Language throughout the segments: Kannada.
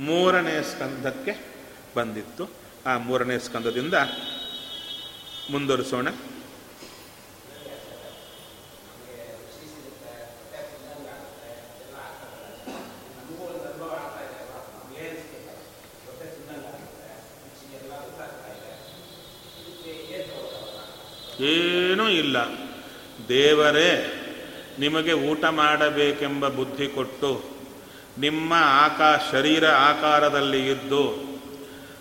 ಮೂರನೇ ಸ್ಕಂದಕ್ಕೆ ಬಂದಿತ್ತು. ಆ ಮೂರನೇ ಸ್ಕಂದದಿಂದ ಮುಂದುವರಿಸೋಣ. ಏನೂ ಇಲ್ಲ. ದೇವರೇ, ನಿಮಗೆ ಊಟ ಮಾಡಬೇಕೆಂಬ ಬುದ್ಧಿ ಕೊಟ್ಟು ನಿಮ್ಮ ಆಕಾ ಶರೀರ ಆಕಾರದಲ್ಲಿ ಇದ್ದು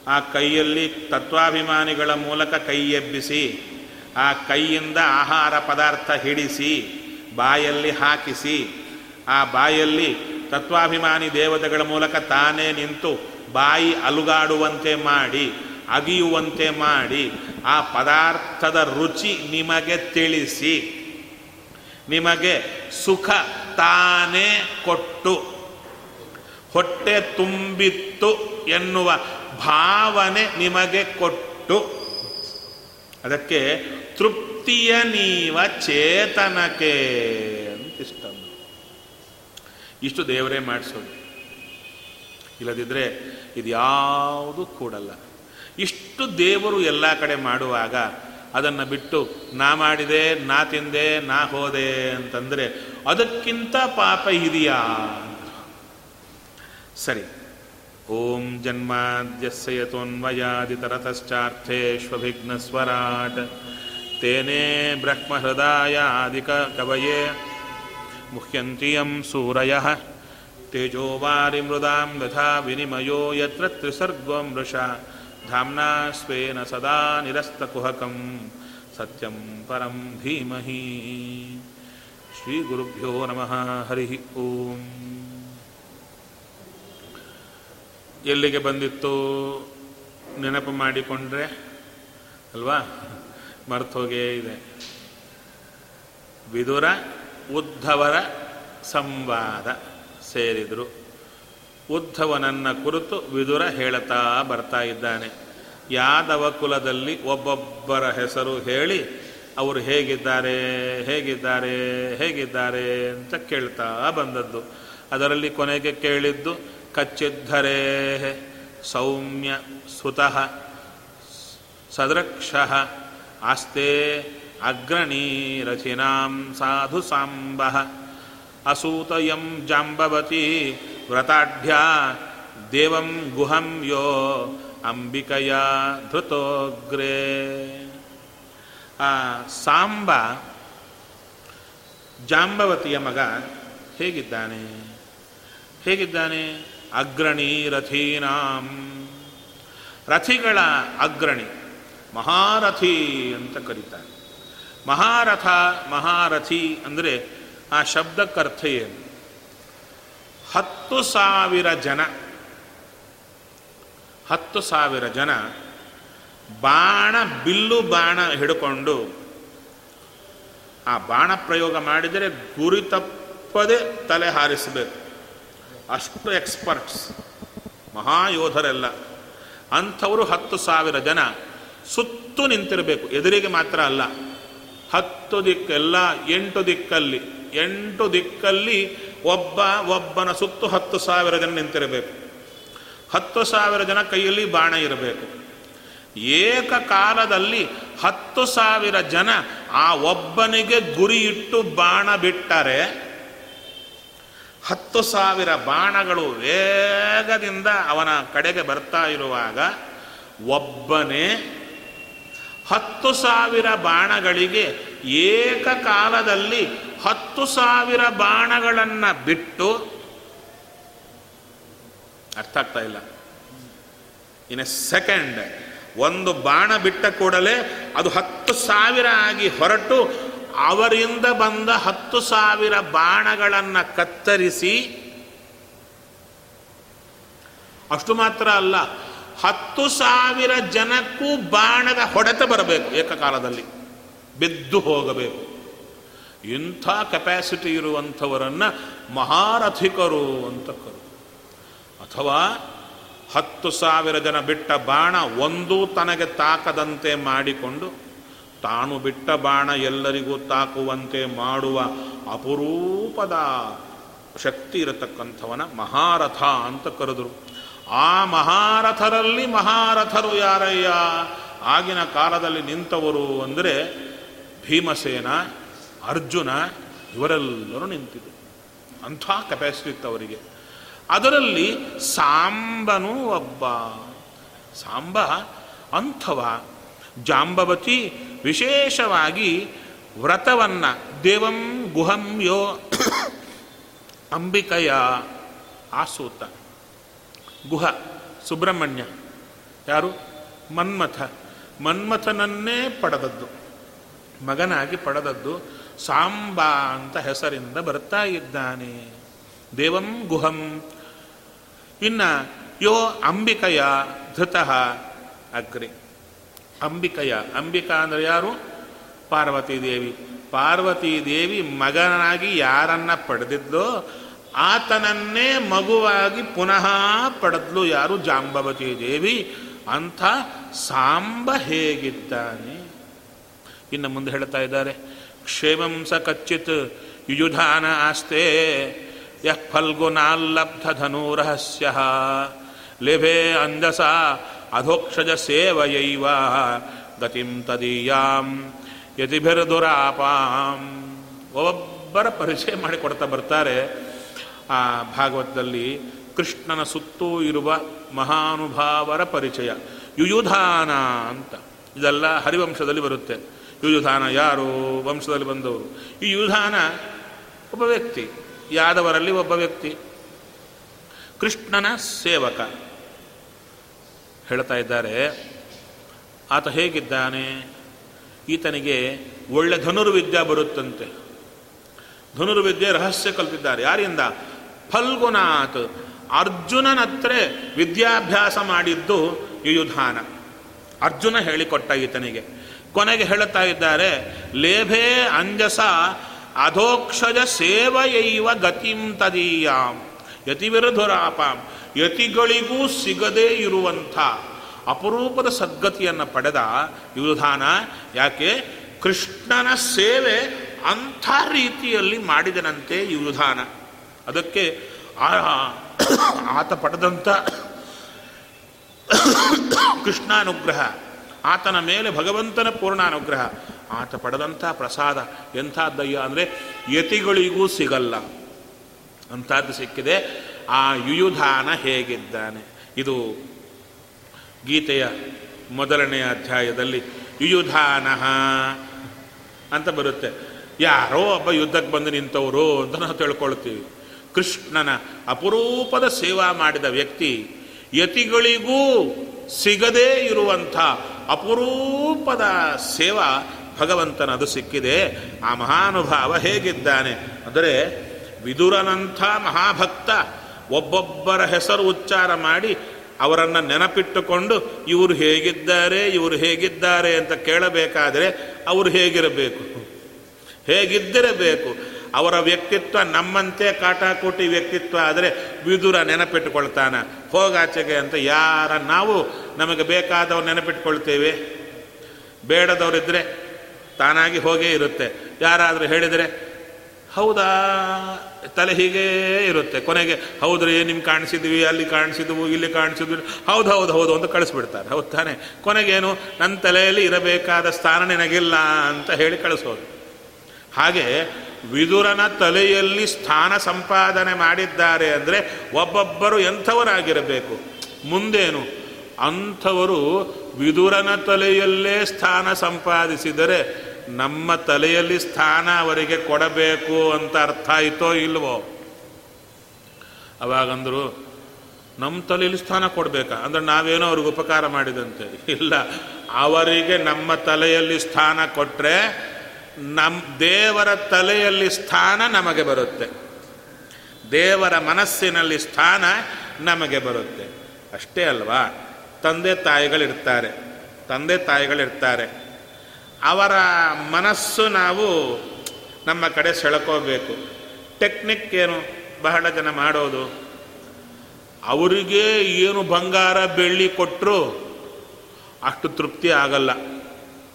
ಆ ಕೈಯಲ್ಲಿ ತತ್ವಾಭಿಮಾನಿಗಳ ಮೂಲಕ ಕೈ ಎಬ್ಬಿಸಿ, ಆ ಕೈಯಿಂದ ಆಹಾರ ಪದಾರ್ಥ ಹಿಡಿಸಿ, ಬಾಯಲ್ಲಿ ಹಾಕಿಸಿ, ಆ ಬಾಯಲ್ಲಿ ತತ್ವಾಭಿಮಾನಿ ದೇವತೆಗಳ ಮೂಲಕ ತಾನೇ ನಿಂತು ಬಾಯಿ ಅಲುಗಾಡುವಂತೆ ಮಾಡಿ, ಅಗಿಯುವಂತೆ ಮಾಡಿ, ಆ ಪದಾರ್ಥದ ರುಚಿ ನಿಮಗೆ ತಿಳಿಸಿ, ನಿಮಗೆ ಸುಖ ತಾನೇ ಕೊಟ್ಟು ಹೊಟ್ಟೆ ತುಂಬಿತ್ತು ಎನ್ನುವ ಭಾವನೆ ನಿಮಗೆ ಕೊಟ್ಟು. ಅದಕ್ಕೆ ತೃಪ್ತಿಯ ನೀವ ಚೇತನಕ್ಕೆ ಅಂತಿಷ್ಟ ಇಷ್ಟು ದೇವರೇ ಮಾಡಿಸೋದು. ಇಲ್ಲದಿದ್ದರೆ ಇದು ಇದ್ಯಾವುದು ಕೂಡಲ್ಲ. ಇಷ್ಟು ದೇವರು ಎಲ್ಲ ಕಡೆ ಮಾಡುವಾಗ ಅದನ್ನು ಬಿಟ್ಟು ನಾ ಮಾಡಿದೆ, ನಾ ತಿಂದೆ, ನಾ ಹೋದೆ ಅಂತಂದರೆ ಅದಕ್ಕಿಂತ ಪಾಪ ಇದೆಯಾ सरि ॐ जन्माद्यस्य यतोऽन्मयादितरथश्चार्थेष्वभिघ्नस्वराट् तेने ब्रह्महृदायादिककवये मुह्यन्तियं सूरयः तेजो वारिमृदां वधा विनिमयो यत्र त्रिसर्गं वृषा धाम्ना स्वेन सदा निरस्तकुहकं सत्यं परं धीमहि. श्रीगुरुभ्यो नमः। हरिः ॐ ಎಲ್ಲಿಗೆ ಬಂದಿತ್ತು ನೆನಪು ಮಾಡಿಕೊಂಡ್ರೆ? ಅಲ್ವಾ? ಮರ್ತೋಗೇ ಇದೆ. ವಿದುರ ಉದ್ಧವರ ಸಂವಾದ ಸೇರಿದರು. ಉದ್ಧವನನ್ನ ಕುರಿತು ವಿದುರ ಹೇಳತಾ ಬರ್ತಾ ಇದ್ದಾನೆ. ಯಾದವ ಕುಲದಲ್ಲಿ ಒಬ್ಬೊಬ್ಬರ ಹೆಸರು ಹೇಳಿ ಅವರು ಹೇಗಿದ್ದಾರೆ ಹೇಗಿದ್ದಾರೆ ಹೇಗಿದ್ದಾರೆ ಅಂತ ಕೇಳ್ತಾ ಬಂದದ್ದು. ಅದರಲ್ಲಿ ಕೊನೆಗೆ ಕೇಳಿದ್ದು ಸೌಮ್ಯ ಸುತಃ ಸದೃಕ್ಷ ಆಸ್ತೆ ಅಗ್ರಣೀರಥಿನಾಂ ಸಾಧು ಸಾಂಬ ಅಸೂತಯಂ ಜಾಂಬವತಿ ವ್ರತಾಢ್ಯ ದೇವಂ ಗುಹಂ ಯೋ ಅಂಬಿಕಯ ಧೃತೋಗ್ರೇ. ಆ ಸಾಂಬ ಜಾಂಬವತಿಯ ಮಗ ಹೇಗಿದ್ದಾನೆ? ಹೇಗಿದ್ದಾನೆ? ಅಗ್ರಣಿ ರಥೀನಾಂ ರಥಿಗಳ ಅಗ್ರಣಿ, ಮಹಾರಥಿ ಅಂತ ಕರೀತಾರೆ. ಮಹಾರಥ, ಮಹಾರಥಿ ಅಂದರೆ ಆ ಶಬ್ದಕ್ಕರ್ಥ ಏನು? ಹತ್ತು ಸಾವಿರ ಜನ, ಹತ್ತು ಸಾವಿರ ಜನ ಬಾಣ, ಬಿಲ್ಲು ಬಾಣ ಹಿಡ್ಕೊಂಡು ಆ ಬಾಣ ಪ್ರಯೋಗ ಮಾಡಿದರೆ ಗುರಿ ತಪ್ಪದೆ ತಲೆ ಹಾರಿಸಬೇಕು. ಅಷ್ಟು ಎಕ್ಸ್ಪರ್ಟ್ಸ್ ಮಹಾಯೋಧರೆಲ್ಲ. ಅಂಥವರು ಹತ್ತು ಸಾವಿರ ಜನ ಸುತ್ತು ನಿಂತಿರಬೇಕು. ಎದುರಿಗೆ ಮಾತ್ರ ಅಲ್ಲ. ಹತ್ತು ದಿಕ್ಕೆಲ್ಲ, ಎಂಟು ದಿಕ್ಕಲ್ಲಿ. ಎಂಟು ದಿಕ್ಕಲ್ಲಿ ಒಬ್ಬ ಒಬ್ಬನ ಸುತ್ತು ಹತ್ತು ಸಾವಿರ ಜನ ನಿಂತಿರಬೇಕು. ಹತ್ತು ಸಾವಿರ ಜನ ಕೈಯಲ್ಲಿ ಬಾಣ ಇರಬೇಕು. ಏಕಕಾಲದಲ್ಲಿ ಹತ್ತು ಸಾವಿರ ಜನ ಆ ಒಬ್ಬನಿಗೆ ಗುರಿ ಇಟ್ಟು ಬಾಣ ಬಿಟ್ಟರೆ ಹತ್ತು ಸಾವಿರ ಬಾಣಗಳು ವೇಗದಿಂದ ಅವನ ಕಡೆಗೆ ಬರ್ತಾ ಇರುವಾಗ ಒಬ್ಬನೇ ಹತ್ತು ಸಾವಿರ ಬಾಣಗಳಿಗೆ ಏಕಕಾಲದಲ್ಲಿ ಹತ್ತು ಸಾವಿರ ಬಾಣಗಳನ್ನು ಬಿಟ್ಟು ಅರ್ಥ ಆಗ್ತಾ ಇಲ್ಲ. In a second. ಒಂದು ಬಾಣ ಬಿಟ್ಟ ಕೂಡಲೇ ಅದು ಹತ್ತು ಸಾವಿರ ಆಗಿ ಹೊರಟು ಅವರಿಂದ ಬಂದ ಹತ್ತು ಸಾವಿರ ಬಾಣಗಳನ್ನು ಕತ್ತರಿಸಿ, ಅಷ್ಟು ಮಾತ್ರ ಅಲ್ಲ, ಹತ್ತು ಸಾವಿರ ಜನಕ್ಕೂ ಬಾಣದ ಹೊಡೆತ ಬರಬೇಕು ಏಕಕಾಲದಲ್ಲಿ, ಬಿದ್ದು ಹೋಗಬೇಕು. ಇಂಥ ಕೆಪ್ಯಾಸಿಟಿ ಇರುವಂಥವರನ್ನು ಮಹಾರಥಿಕರು ಅಂತ ಕರು. ಅಥವಾ ಹತ್ತು ಸಾವಿರ ಜನ ಬಿಟ್ಟ ಬಾಣ ಒಂದೂ ತನಗೆ ತಾಕದಂತೆ ಮಾಡಿಕೊಂಡು ತಾನು ಬಿಟ್ಟ ಬಾಣ ಎಲ್ಲರಿಗೂ ತಾಕುವಂತೆ ಮಾಡುವ ಅಪರೂಪದ ಶಕ್ತಿ ಇರತಕ್ಕಂಥವನ ಮಹಾರಥ ಅಂತ ಕರೆದರು. ಆ ಮಹಾರಥರಲ್ಲಿ ಮಹಾರಥರು ಯಾರಯ್ಯ? ಆಗಿನ ಕಾಲದಲ್ಲಿ ನಿಂತವರು ಅಂದರೆ ಭೀಮಸೇನ, ಅರ್ಜುನ, ಇವರೆಲ್ಲರೂ ನಿಂತಿದ್ದರು ಅಂಥ ಕೆಪಾಸಿಟಿ ಇತ್ತು ಅವರಿಗೆ ಅದರಲ್ಲಿ ಸಾಂಬನೂ ಒಬ್ಬ. ಸಾಂಬ ಅಂಥವ. ಜಾಂಬವತಿ ವಿಶೇಷವಾಗಿ ವ್ರತವನ್ನು ದೇವಂ ಗುಹಂ ಯೋ ಅಂಬಿಕಯ ಆಸೂತ ಗುಹ, ಸುಬ್ರಹ್ಮಣ್ಯ. ಯಾರು? ಮನ್ಮಥ. ಮನ್ಮಥನನ್ನೇ ಪಡೆದದ್ದು. ಮಗನಾಗಿ ಪಡೆದದ್ದು ಸಾಂಬಾ ಅಂತ ಹೆಸರಿಂದ ಬರ್ತಾ ಇದ್ದಾನೆ. ದೇವಂ ಗುಹಂ. ಇನ್ನ ಯೋ ಅಂಬಿಕಯ ಧೃತಃ ಅಗ್ರೆ. ಅಂಬಿಕೆಯ. ಅಂಬಿಕಾ ಅಂದರೆ ಯಾರು? ಪಾರ್ವತಿ ದೇವಿ. ಪಾರ್ವತಿ ದೇವಿ ಮಗನಾಗಿ ಯಾರನ್ನ ಪಡೆದಿದ್ಲೋ ಆತನನ್ನೇ ಮಗುವಾಗಿ ಪುನಃ ಪಡೆದ್ಲು ಯಾರು? ಜಾಂಬವತಿ ದೇವಿ. ಅಂಥ ಸಾಂಬ ಹೇಗಿದ್ದಾನೆ? ಇನ್ನು ಮುಂದೆ ಹೇಳ್ತಾ ಇದ್ದಾರೆ. ಕ್ಷೇಮಂ ಸ ಕಚ್ಚಿತ್ ಯುಯುಧಾನ ಆಸ್ತೆ. ಯಃ ಫಲ್ಗುನಾಲ್ಲಬ್ಧ ಧನುರಹಸ್ಯ ಲೇಭೆ ಅಂಜಸ ಅಧೋಕ್ಷಜ ಸೇವಯೈವ ಗತಿಂ ತದೀಯಾಂ ಯತಿಭಿರ್ದುರಾಪಾಂ. ಒಬ್ಬರ ಪರಿಚಯ ಮಾಡಿಕೊಡ್ತಾ ಬರ್ತಾರೆ. ಆ ಭಾಗವತದಲ್ಲಿ ಕೃಷ್ಣನ ಸುತ್ತೂ ಇರುವ ಮಹಾನುಭಾವರ ಪರಿಚಯ. ಯುಯುಧಾನ ಅಂತ. ಇದೆಲ್ಲ ಹರಿವಂಶದಲ್ಲಿ ಬರುತ್ತೆ. ಯುಯುಧಾನ ಯಾರು? ವಂಶದಲ್ಲಿ ಬಂದವರು. ಈ ಯುಧಾನ ಒಬ್ಬ ವ್ಯಕ್ತಿ. ಯಾದವರಲ್ಲಿ ಒಬ್ಬ ವ್ಯಕ್ತಿ. ಕೃಷ್ಣನ ಸೇವಕ. ಹೇಳ್ತಾ ಇದ್ದಾರೆ. ಆತ ಹೇಗಿದ್ದಾನೆ? ಈತನಿಗೆ ಒಳ್ಳೆ ಧನುರ್ವಿದ್ಯೆ ಬರುತ್ತಂತೆ. ಧನುರ್ವಿದ್ಯೆ ರಹಸ್ಯ ಕಲ್ತಿದ್ದಾರೆ ಯಾರಿಂದ? ಫಲ್ಗುನಾಥ್ ಅರ್ಜುನನತ್ರ ವಿದ್ಯಾಭ್ಯಾಸ ಮಾಡಿದ್ದು ಯುಯುಧಾನ. ಅರ್ಜುನ ಹೇಳಿಕೊಟ್ಟ ಈತನಿಗೆ. ಕೊನೆಗೆ ಹೇಳುತ್ತಾ ಇದ್ದಾರೆ, ಲೇಭೆ ಅಂಜಸ ಅಧೋಕ್ಷಜ ಸೇವೆಯೈವ ಗತಿಂ ತದೀಯಾಂ. ಯತಿವಿರುಧುರಾಪಾಂ. ಯತಿಗಳಿಗೂ ಸಿಗದೇ ಇರುವಂಥ ಅಪರೂಪದ ಸದ್ಗತಿಯನ್ನು ಪಡೆದ ಯುಧಾನ ಯಾಕೆ? ಕೃಷ್ಣನ ಸೇವೆ ಅಂಥ ರೀತಿಯಲ್ಲಿ ಮಾಡಿದನಂತೆ ಯುಧಾನ ಅದಕ್ಕೆ ಆತ ಪಡೆದಂಥ ಕೃಷ್ಣಾನುಗ್ರಹ ಆತನ ಮೇಲೆ ಭಗವಂತನ ಪೂರ್ಣಾನುಗ್ರಹ ಆತ ಪಡೆದಂಥ ಪ್ರಸಾದ ಎಂಥದ್ದಯ್ಯ ಅಂದರೆ ಯತಿಗಳಿಗೂ ಸಿಗಲ್ಲ. ಅಂಥದ್ದು ಸಿಕ್ಕಿದೆ. ಆ ಯುಯುಧಾನ ಹೇಗಿದ್ದಾನೆ? ಇದು ಗೀತೆಯ ಮೊದಲನೆಯ ಅಧ್ಯಾಯದಲ್ಲಿ ಯುಯುಧಾನ ಅಂತ ಬರುತ್ತೆ. ಯಾರೋ ಒಬ್ಬ ಯುದ್ಧಕ್ಕೆ ಬಂದು ನಿಂತವರು ಅಂತ ನಾವು ತಿಳ್ಕೊಳ್ತೀವಿ. ಕೃಷ್ಣನ ಅಪರೂಪದ ಸೇವಾ ಮಾಡಿದ ವ್ಯಕ್ತಿ ಯತಿಗಳಿಗೂ ಸಿಗದೇ ಇರುವಂಥ ಅಪರೂಪದ ಸೇವಾ ಭಗವಂತನದು ಸಿಕ್ಕಿದೆ. ಆ ಮಹಾನುಭಾವ ಹೇಗಿದ್ದಾನೆ? ಅಂದರೆ ವಿದುರನಂಥ ಮಹಾಭಕ್ತ ಒಬ್ಬೊಬ್ಬರ ಹೆಸರು ಉಚ್ಚಾರ ಮಾಡಿ ಅವರನ್ನು ನೆನಪಿಟ್ಟುಕೊಂಡು ಇವರು ಹೇಗಿದ್ದಾರೆ ಇವರು ಹೇಗಿದ್ದಾರೆ ಅಂತ ಕೇಳಬೇಕಾದರೆ ಅವರು ಹೇಗಿರಬೇಕು? ಹೇಗಿದ್ದಿರಬೇಕು? ಅವರ ವ್ಯಕ್ತಿತ್ವ ನಮ್ಮಂತೆ ಕಾಟಾಕೋಟಿ ವ್ಯಕ್ತಿತ್ವ ಆದರೆ ವಿದುರ ನೆನಪಿಟ್ಟುಕೊಳ್ತಾನೆ. ಹೋಗಾಚೆಗೆ ಅಂತ ಯಾರ ನಾವು ನಮಗೆ ಬೇಕಾದವ್ರು ನೆನಪಿಟ್ಕೊಳ್ತೇವೆ ಬೇಡದವರಿದ್ದರೆ ತಾನಾಗಿ ಹೋಗೇ ಇರುತ್ತೆ. ಯಾರಾದರೂ ಹೇಳಿದರೆ ಹೌದಾ? ತಲೆ ಹೀಗೇ ಇರುತ್ತೆ. ಕೊನೆಗೆ, ಹೌದ್ರಿ ನಿಮ್ಗೆ ಕಾಣಿಸಿದ್ವಿ, ಅಲ್ಲಿ ಕಾಣಿಸಿದ್ವು, ಇಲ್ಲಿ ಕಾಣಿಸಿದ್ವಿ. ಹೌದು ಹೌದು ಹೌದು ಅಂತ ಕಳಿಸ್ಬಿಡ್ತಾರೆ. ಹೌದು ತಾನೆ? ಕೊನೆಗೇನು ನನ್ನ ತಲೆಯಲ್ಲಿ ಇರಬೇಕಾದ ಸ್ಥಾನ ನಿನಗಿಲ್ಲ ಅಂತ ಹೇಳಿ ಕಳಿಸೋದು. ಹಾಗೆ, ವಿದುರನ ತಲೆಯಲ್ಲಿ ಸ್ಥಾನ ಸಂಪಾದನೆ ಮಾಡಿದ್ದಾರೆ ಅಂದರೆ ಒಬ್ಬೊಬ್ಬರು ಎಂಥವರಾಗಿರಬೇಕು? ಮುಂದೇನು, ಅಂಥವರು ವಿದುರನ ತಲೆಯಲ್ಲೇ ಸ್ಥಾನ ಸಂಪಾದಿಸಿದರೆ ನಮ್ಮ ತಲೆಯಲ್ಲಿ ಸ್ಥಾನ ಅವರಿಗೆ ಕೊಡಬೇಕು ಅಂತ ಅರ್ಥ ಆಯಿತೋ ಇಲ್ವೋ? ಅವಾಗಂದ್ರು ನಮ್ಮ ತಲೆಯಲ್ಲಿ ಸ್ಥಾನ ಕೊಡಬೇಕಾ? ಅಂದ್ರೆ ನಾವೇನೋ ಅವ್ರಿಗೆ ಉಪಕಾರ ಮಾಡಿದಂತೆ. ಇಲ್ಲ, ಅವರಿಗೆ ನಮ್ಮ ತಲೆಯಲ್ಲಿ ಸ್ಥಾನ ಕೊಟ್ಟರೆ ನಮ್ಮ ದೇವರ ತಲೆಯಲ್ಲಿ ಸ್ಥಾನ ನಮಗೆ ಬರುತ್ತೆ. ದೇವರ ಮನಸ್ಸಿನಲ್ಲಿ ಸ್ಥಾನ ನಮಗೆ ಬರುತ್ತೆ. ಅಷ್ಟೇ ಅಲ್ವಾ? ತಂದೆ ತಾಯಿಗಳಿರ್ತಾರೆ. ತಂದೆ ತಾಯಿಗಳಿರ್ತಾರೆ. ಅವರ ಮನಸ್ಸು ನಾವು ನಮ್ಮ ಕಡೆ ಸೆಳ್ಕೋಬೇಕು. ಟೆಕ್ನಿಕ್ ಏನು? ಬಹಳ ಜನ ಮಾಡೋದು. ಅವರಿಗೆ ಏನು ಬಂಗಾರ, ಬೆಳ್ಳಿ ಕೊಟ್ಟರು ಅಷ್ಟು ತೃಪ್ತಿ ಆಗಲ್ಲ.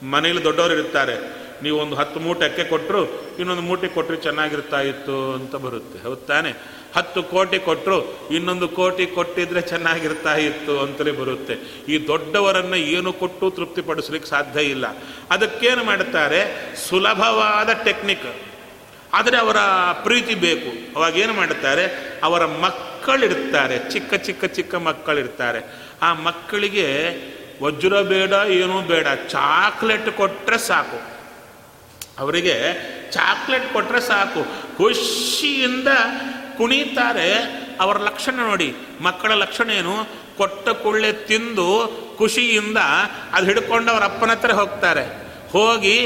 ಮನೇಲಿ ದೊಡ್ಡವರು ಇರ್ತಾರೆ. ನೀವು ಒಂದು ಹತ್ತು ಅಕ್ಕೆ ಕೊಟ್ಟರು ಇನ್ನೊಂದು ಮೂಟೆ ಕೊಟ್ಟರೆ ಚೆನ್ನಾಗಿರ್ತಾ ಇತ್ತು ಅಂತ ಬರುತ್ತೆ. ಹೌದು ತಾನೆ? ಹತ್ತು ಕೋಟಿ ಕೊಟ್ಟರು ಇನ್ನೊಂದು ಕೋಟಿ ಕೊಟ್ಟಿದ್ರೆ ಚೆನ್ನಾಗಿರ್ತಾ ಇತ್ತು ಅಂತಲೇ ಬರುತ್ತೆ. ಈ ದೊಡ್ಡವರನ್ನು ಏನು ಕೊಟ್ಟು ತೃಪ್ತಿಪಡಿಸ್ಲಿಕ್ಕೆ ಸಾಧ್ಯ ಇಲ್ಲ. ಅದಕ್ಕೇನು ಮಾಡ್ತಾರೆ? ಸುಲಭವಾದ ಟೆಕ್ನಿಕ್. ಆದರೆ ಅವರ ಪ್ರೀತಿ ಬೇಕು. ಅವಾಗ ಏನು ಮಾಡುತ್ತಾರೆ ಅವರ ಮಕ್ಕಳಿರ್ತಾರೆ. ಚಿಕ್ಕ ಚಿಕ್ಕ ಚಿಕ್ಕ ಮಕ್ಕಳಿರ್ತಾರೆ. ಆ ಮಕ್ಕಳಿಗೆ ವಜ್ರ ಬೇಡ, ಏನೂ ಬೇಡ. ಚಾಕ್ಲೇಟ್ ಕೊಟ್ಟರೆ ಸಾಕು. ಅವರಿಗೆ ಚಾಕ್ಲೇಟ್ ಕೊಟ್ಟರೆ ಸಾಕು. ಖುಷಿಯಿಂದ ಕುಣಿತಾರೆ. ಅವರ ಲಕ್ಷಣ ನೋಡಿ. ಮಕ್ಕಳ ಲಕ್ಷಣ ಏನು? ಕೊಟ್ಟ ಕೊಳ್ಳೆ ತಿಂದು ಖುಷಿಯಿಂದ ಅದು ಹಿಡ್ಕೊಂಡು ಅವ್ರ ಅಪ್ಪನ ಹತ್ರ ಹೋಗ್ತಾರೆ. ಹೋಗಿ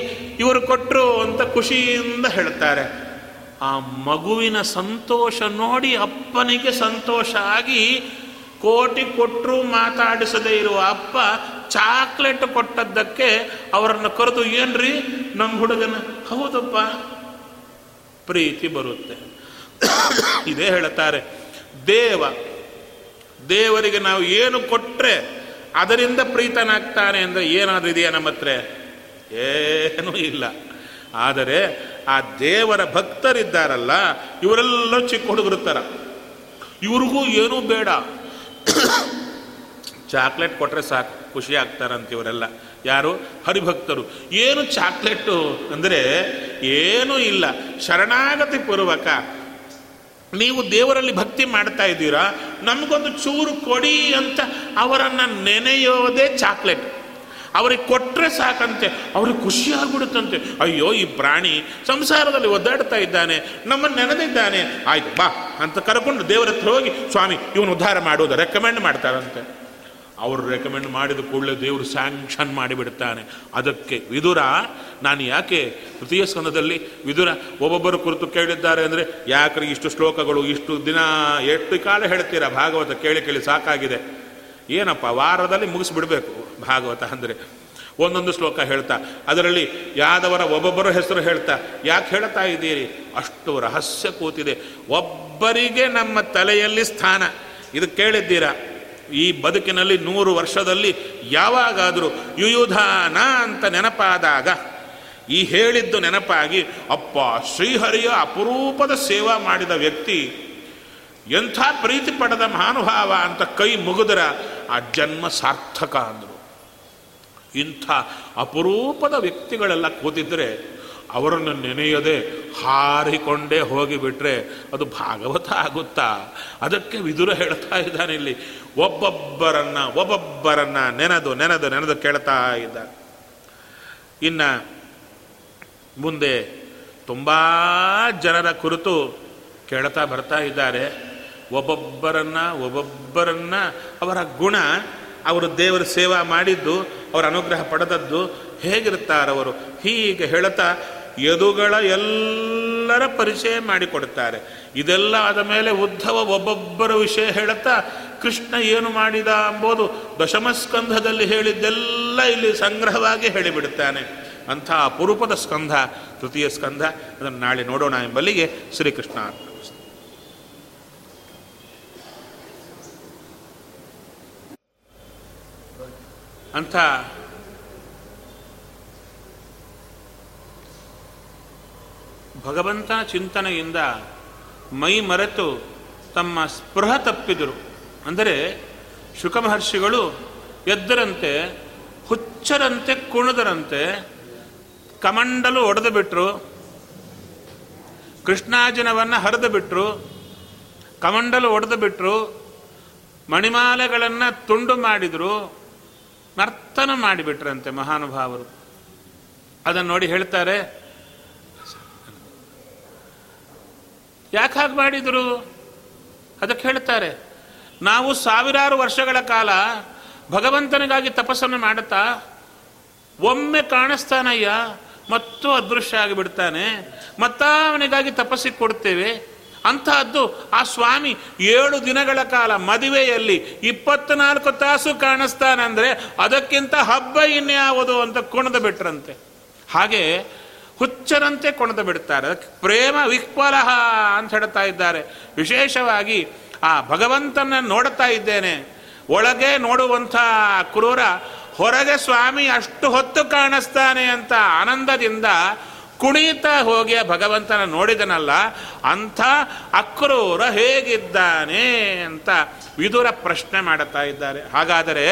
ಇವರು ಕೊಟ್ಟರು ಅಂತ ಖುಷಿಯಿಂದ ಹೇಳ್ತಾರೆ. ಆ ಮಗುವಿನ ಸಂತೋಷ ನೋಡಿ ಅಪ್ಪನಿಗೆ ಸಂತೋಷ ಆಗಿ ಕೋಟಿ ಕೊಟ್ಟರು ಮಾತಾಡಿಸದೇ ಇರುವ ಅಪ್ಪ ಚಾಕ್ಲೇಟ್ ಕೊಟ್ಟದ್ದಕ್ಕೆ ಅವರನ್ನು ಕರೆದು, ಏನ್ರಿ? ನಮ್ಮ ಹುಡುಗನ, ಹೌದಪ್ಪ? ಪ್ರೀತಿ ಬರುತ್ತೆ. ಇದೇ ಹೇಳುತ್ತಾರೆ ದೇವ, ದೇವರಿಗೆ ನಾವು ಏನು ಕೊಟ್ಟರೆ ಅದರಿಂದ ಪ್ರೀತನಾಗ್ತಾನೆ ಅಂದರೆ ಏನಾದರೂ ಇದೆಯಾ ನಮ್ಮ ಹತ್ರ? ಏನೂ ಇಲ್ಲ. ಆದರೆ ಆ ದೇವರ ಭಕ್ತರಿದ್ದಾರಲ್ಲ ಇವರೆಲ್ಲ ಚಿಕ್ಕ ಹುಡುಗರು ಥರ ಇವ್ರಿಗೂ ಏನೂ ಬೇಡ. ಚಾಕ್ಲೇಟ್ ಕೊಟ್ಟರೆ ಸಾಕು, ಖುಷಿ ಆಗ್ತಾರಂತ ಇವರೆಲ್ಲ. ಯಾರು? ಹರಿಭಕ್ತರು. ಏನು ಚಾಕ್ಲೇಟು ಅಂದರೆ ಏನೂ ಇಲ್ಲ. ಶರಣಾಗತಿ ಪೂರ್ವಕ ನೀವು ದೇವರಲ್ಲಿ ಭಕ್ತಿ ಮಾಡ್ತಾ ಇದ್ದೀರಾ? ನಮಗೊಂದು ಚೂರು ಕೊಡಿ ಅಂತ ಅವರನ್ನು ನೆನೆಯೋದೇ ಚಾಕ್ಲೇಟ್. ಅವ್ರಿಗೆ ಕೊಟ್ಟರೆ ಸಾಕಂತೆ, ಅವ್ರಿಗೆ ಖುಷಿ ಆಗ್ಬಿಡುತ್ತಂತೆ ಅಯ್ಯೋ, ಈ ಪ್ರಾಣಿ ಸಂಸಾರದಲ್ಲಿ ಒದ್ದಾಡ್ತಾ ಇದ್ದಾನೆ, ನಮ್ಮನ್ನು ನೆನೆದಿದ್ದಾನೆ. ಆಯ್ತು ಬಾ ಅಂತ ಕರ್ಕೊಂಡು ದೇವರ ಹತ್ರ ಹೋಗಿ, ಸ್ವಾಮಿ, ಇವನು ಉದ್ಧಾರ ಮಾಡೋದು ರೆಕಮೆಂಡ್ ಮಾಡ್ತಾರಂತೆ. ಅವರು ರೆಕಮೆಂಡ್ ಮಾಡಿದ ಕೂಡಲೇ ದೇವರು ಸ್ಯಾಂಕ್ಷನ್ ಮಾಡಿಬಿಡ್ತಾನೆ. ಅದಕ್ಕೆ ವಿದುರ, ನಾನು ಯಾಕೆ ತೃತೀಯ ಸ್ಕಂದದಲ್ಲಿ ವಿದುರ ಒಬ್ಬೊಬ್ಬರು ಕುರಿತು ಕೇಳಿದ್ದಾರೆ ಅಂದರೆ ಯಾಕ್ರಿ ಇಷ್ಟು ಶ್ಲೋಕಗಳು, ಇಷ್ಟು ದಿನ ಎಷ್ಟು ಕಾಲ ಹೇಳ್ತೀರಾ? ಭಾಗವತ ಕೇಳಿ ಕೇಳಿ ಸಾಕಾಗಿದೆ. ಏನಪ್ಪ, ವಾರದಲ್ಲಿ ಮುಗಿಸ್ಬಿಡ್ಬೇಕು ಭಾಗವತ ಅಂದರೆ. ಒಂದೊಂದು ಶ್ಲೋಕ ಹೇಳ್ತಾ, ಅದರಲ್ಲಿ ಯಾದವರ ಒಬ್ಬೊಬ್ಬರ ಹೆಸರು ಹೇಳ್ತಾ, ಯಾಕೆ ಹೇಳ್ತಾ ಇದ್ದೀರಿ? ಅಷ್ಟು ರಹಸ್ಯ ಕೂತಿದೆ. ಒಬ್ಬರಿಗೆ ನಮ್ಮ ತಲೆಯಲ್ಲಿ ಸ್ಥಾನ. ಇದು ಕೇಳಿದ್ದೀರಾ? ಈ ಬದುಕಿನಲ್ಲಿ ನೂರು ವರ್ಷದಲ್ಲಿ ಯಾವಾಗಾದರೂ ಯುಯುಧಾನ ಅಂತ ನೆನಪಾದಾಗ, ಈ ಹೇಳಿದ್ದು ನೆನಪಾಗಿ ಅಪ್ಪ ಶ್ರೀಹರಿಯ ಅಪರೂಪದ ಸೇವಾ ಮಾಡಿದ ವ್ಯಕ್ತಿ, ಎಂಥ ಪ್ರೀತಿ ಪಡೆದ ಮಹಾನುಭಾವ ಅಂತ ಕೈ ಮುಗಿದ್ರ ಆ ಜನ್ಮ ಸಾರ್ಥಕ ಅಂದರು. ಇಂಥ ಅಪರೂಪದ ವ್ಯಕ್ತಿಗಳೆಲ್ಲ ಕೂತಿದ್ರೆ ಅವರನ್ನು ನೆನೆಯದೆ ಹಾರಿಕೊಂಡೇ ಹೋಗಿಬಿಟ್ರೆ ಅದು ಭಾಗವತ ಆಗುತ್ತಾ? ಅದಕ್ಕೆ ವಿದುರ ಹೇಳ್ತಾ ಇದ್ದಾನೆ ಇಲ್ಲಿ. ಒಬ್ಬೊಬ್ಬರನ್ನ ಒಬ್ಬೊಬ್ಬರನ್ನ ನೆನೆದು ನೆನೆದು ನೆನೆದು ಕೇಳ್ತಾ ಇದ್ದಾನೆ. ಇನ್ನ ಮುಂದೆ ತುಂಬ ಜನರ ಕುರಿತು ಕೇಳ್ತಾ ಬರ್ತಾ ಇದ್ದಾರೆ. ಒಬ್ಬೊಬ್ಬರನ್ನ ಒಬ್ಬೊಬ್ಬರನ್ನ ಅವರ ಗುಣ, ಅವರು ದೇವರ ಸೇವಾ ಮಾಡಿದ್ದು, ಅವರ ಅನುಗ್ರಹ ಪಡೆದದ್ದು ಹೇಗಿರ್ತಾರವರು ಹೀಗೆ ಹೇಳುತ್ತಾ ಯದುಗಳ ಎಲ್ಲರ ಪರಿಚಯ ಮಾಡಿಕೊಡ್ತಾರೆ ಇದೆಲ್ಲ ಆದ ಮೇಲೆ ಉದ್ಧವ ಒಬ್ಬೊಬ್ಬರ ವಿಷಯ ಹೇಳುತ್ತಾ, ಕೃಷ್ಣ ಏನು ಮಾಡಿದ ಎಂಬುದು ದಶಮಸ್ಕಂಧದಲ್ಲಿ ಹೇಳಿದ್ದೆಲ್ಲ ಇಲ್ಲಿ ಸಂಗ್ರಹವಾಗಿ ಹೇಳಿಬಿಡುತ್ತಾನೆ ಅಂಥ ಅಪರೂಪದ ಸ್ಕಂಧ, ತೃತೀಯ ಸ್ಕಂಧ, ಅದನ್ನು ನಾಳೆ ನೋಡೋಣ ಎಂಬಲ್ಲಿಗೆ ಶ್ರೀಕೃಷ್ಣ. ಅಂಥ ಭಗವಂತನ ಚಿಂತನೆಯಿಂದ ಮೈ ಮರೆತು ತಮ್ಮ ಸ್ಪೃಹ ತಪ್ಪಿದರು. ಅಂದರೆ ಶುಕಮಹರ್ಷಿಗಳು ಎದ್ದರಂತೆ, ಹುಚ್ಚರಂತೆ, ಕುಣಿದರಂತೆ, ಕಮಂಡಲು ಒಡೆದು ಬಿಟ್ಟರು ಕೃಷ್ಣಾಜನವನ್ನು ಹರಿದು ಬಿಟ್ಟರು ಕಮಂಡಲು ಒಡೆದು ಬಿಟ್ಟರು ಮಣಿಮಾಲೆಗಳನ್ನು ತುಂಡು ಮಾಡಿದರು. ನರ್ತನ ಮಾಡಿಬಿಟ್ರಂತೆ ಮಹಾನುಭಾವರು. ಅದನ್ನು ನೋಡಿ ಹೇಳ್ತಾರೆ ಯಾಕೆ ಹಾಗೆ ಮಾಡಿದರು? ಅದಕ್ಕೆ ಹೇಳ್ತಾರೆ ನಾವು ಸಾವಿರಾರು ವರ್ಷಗಳ ಕಾಲ ಭಗವಂತನಿಗಾಗಿ ತಪಸ್ಸನ್ನು ಮಾಡುತ್ತಾ, ಒಮ್ಮೆ ಕಾಣಿಸ್ತಾನಯ್ಯ, ಮತ್ತು ಅದೃಶ್ಯ ಆಗಿಬಿಡ್ತಾನೆ, ಮತ್ತ ಅವನಿಗಾಗಿ ತಪಸ್ಸಿಗೆ ಕೊಡ್ತೇವೆ. ಅಂತಹದ್ದು ಆ ಸ್ವಾಮಿ ಏಳು ದಿನಗಳ ಕಾಲ ಮದುವೆಯಲ್ಲಿ ಇಪ್ಪತ್ನಾಲ್ಕು ತಾಸು ಕಾಣಿಸ್ತಾನಂದ್ರೆ ಅದಕ್ಕಿಂತ ಹಬ್ಬ ಇನ್ಯಾವುದು ಅಂತ ಕುಣಿದು ಬಿಟ್ರಂತೆ ಹಾಗೆ ಹುಚ್ಚರಂತೆ ಕೊಣದು ಅದಕ್ಕೆ ಪ್ರೇಮ ವಿಹ್ವಲಹ ಅಂತ ಹೇಳ್ತಾ ಇದ್ದಾರೆ. ವಿಶೇಷವಾಗಿ ಆ ಭಗವಂತನ ನೋಡ್ತಾ ಇದ್ದೇನೆ. ಒಳಗೆ ನೋಡುವಂಥ ಕ್ರೂರ ಹೊರಗೆ ಸ್ವಾಮಿ ಅಷ್ಟು ಹೊತ್ತು ಕಾಣಿಸ್ತಾನೆ ಅಂತ ಆನಂದದಿಂದ ಕುಣಿತಾ ಹೋಗಿ ಭಗವಂತನ ನೋಡಿದನಲ್ಲ, ಅಂಥ ಅಕ್ರೂರ ಹೇಗಿದ್ದಾನೆ ಅಂತ ವಿದುರ ಪ್ರಶ್ನೆ ಮಾಡುತ್ತಾ ಇದ್ದಾರೆ. ಹಾಗಾದರೆ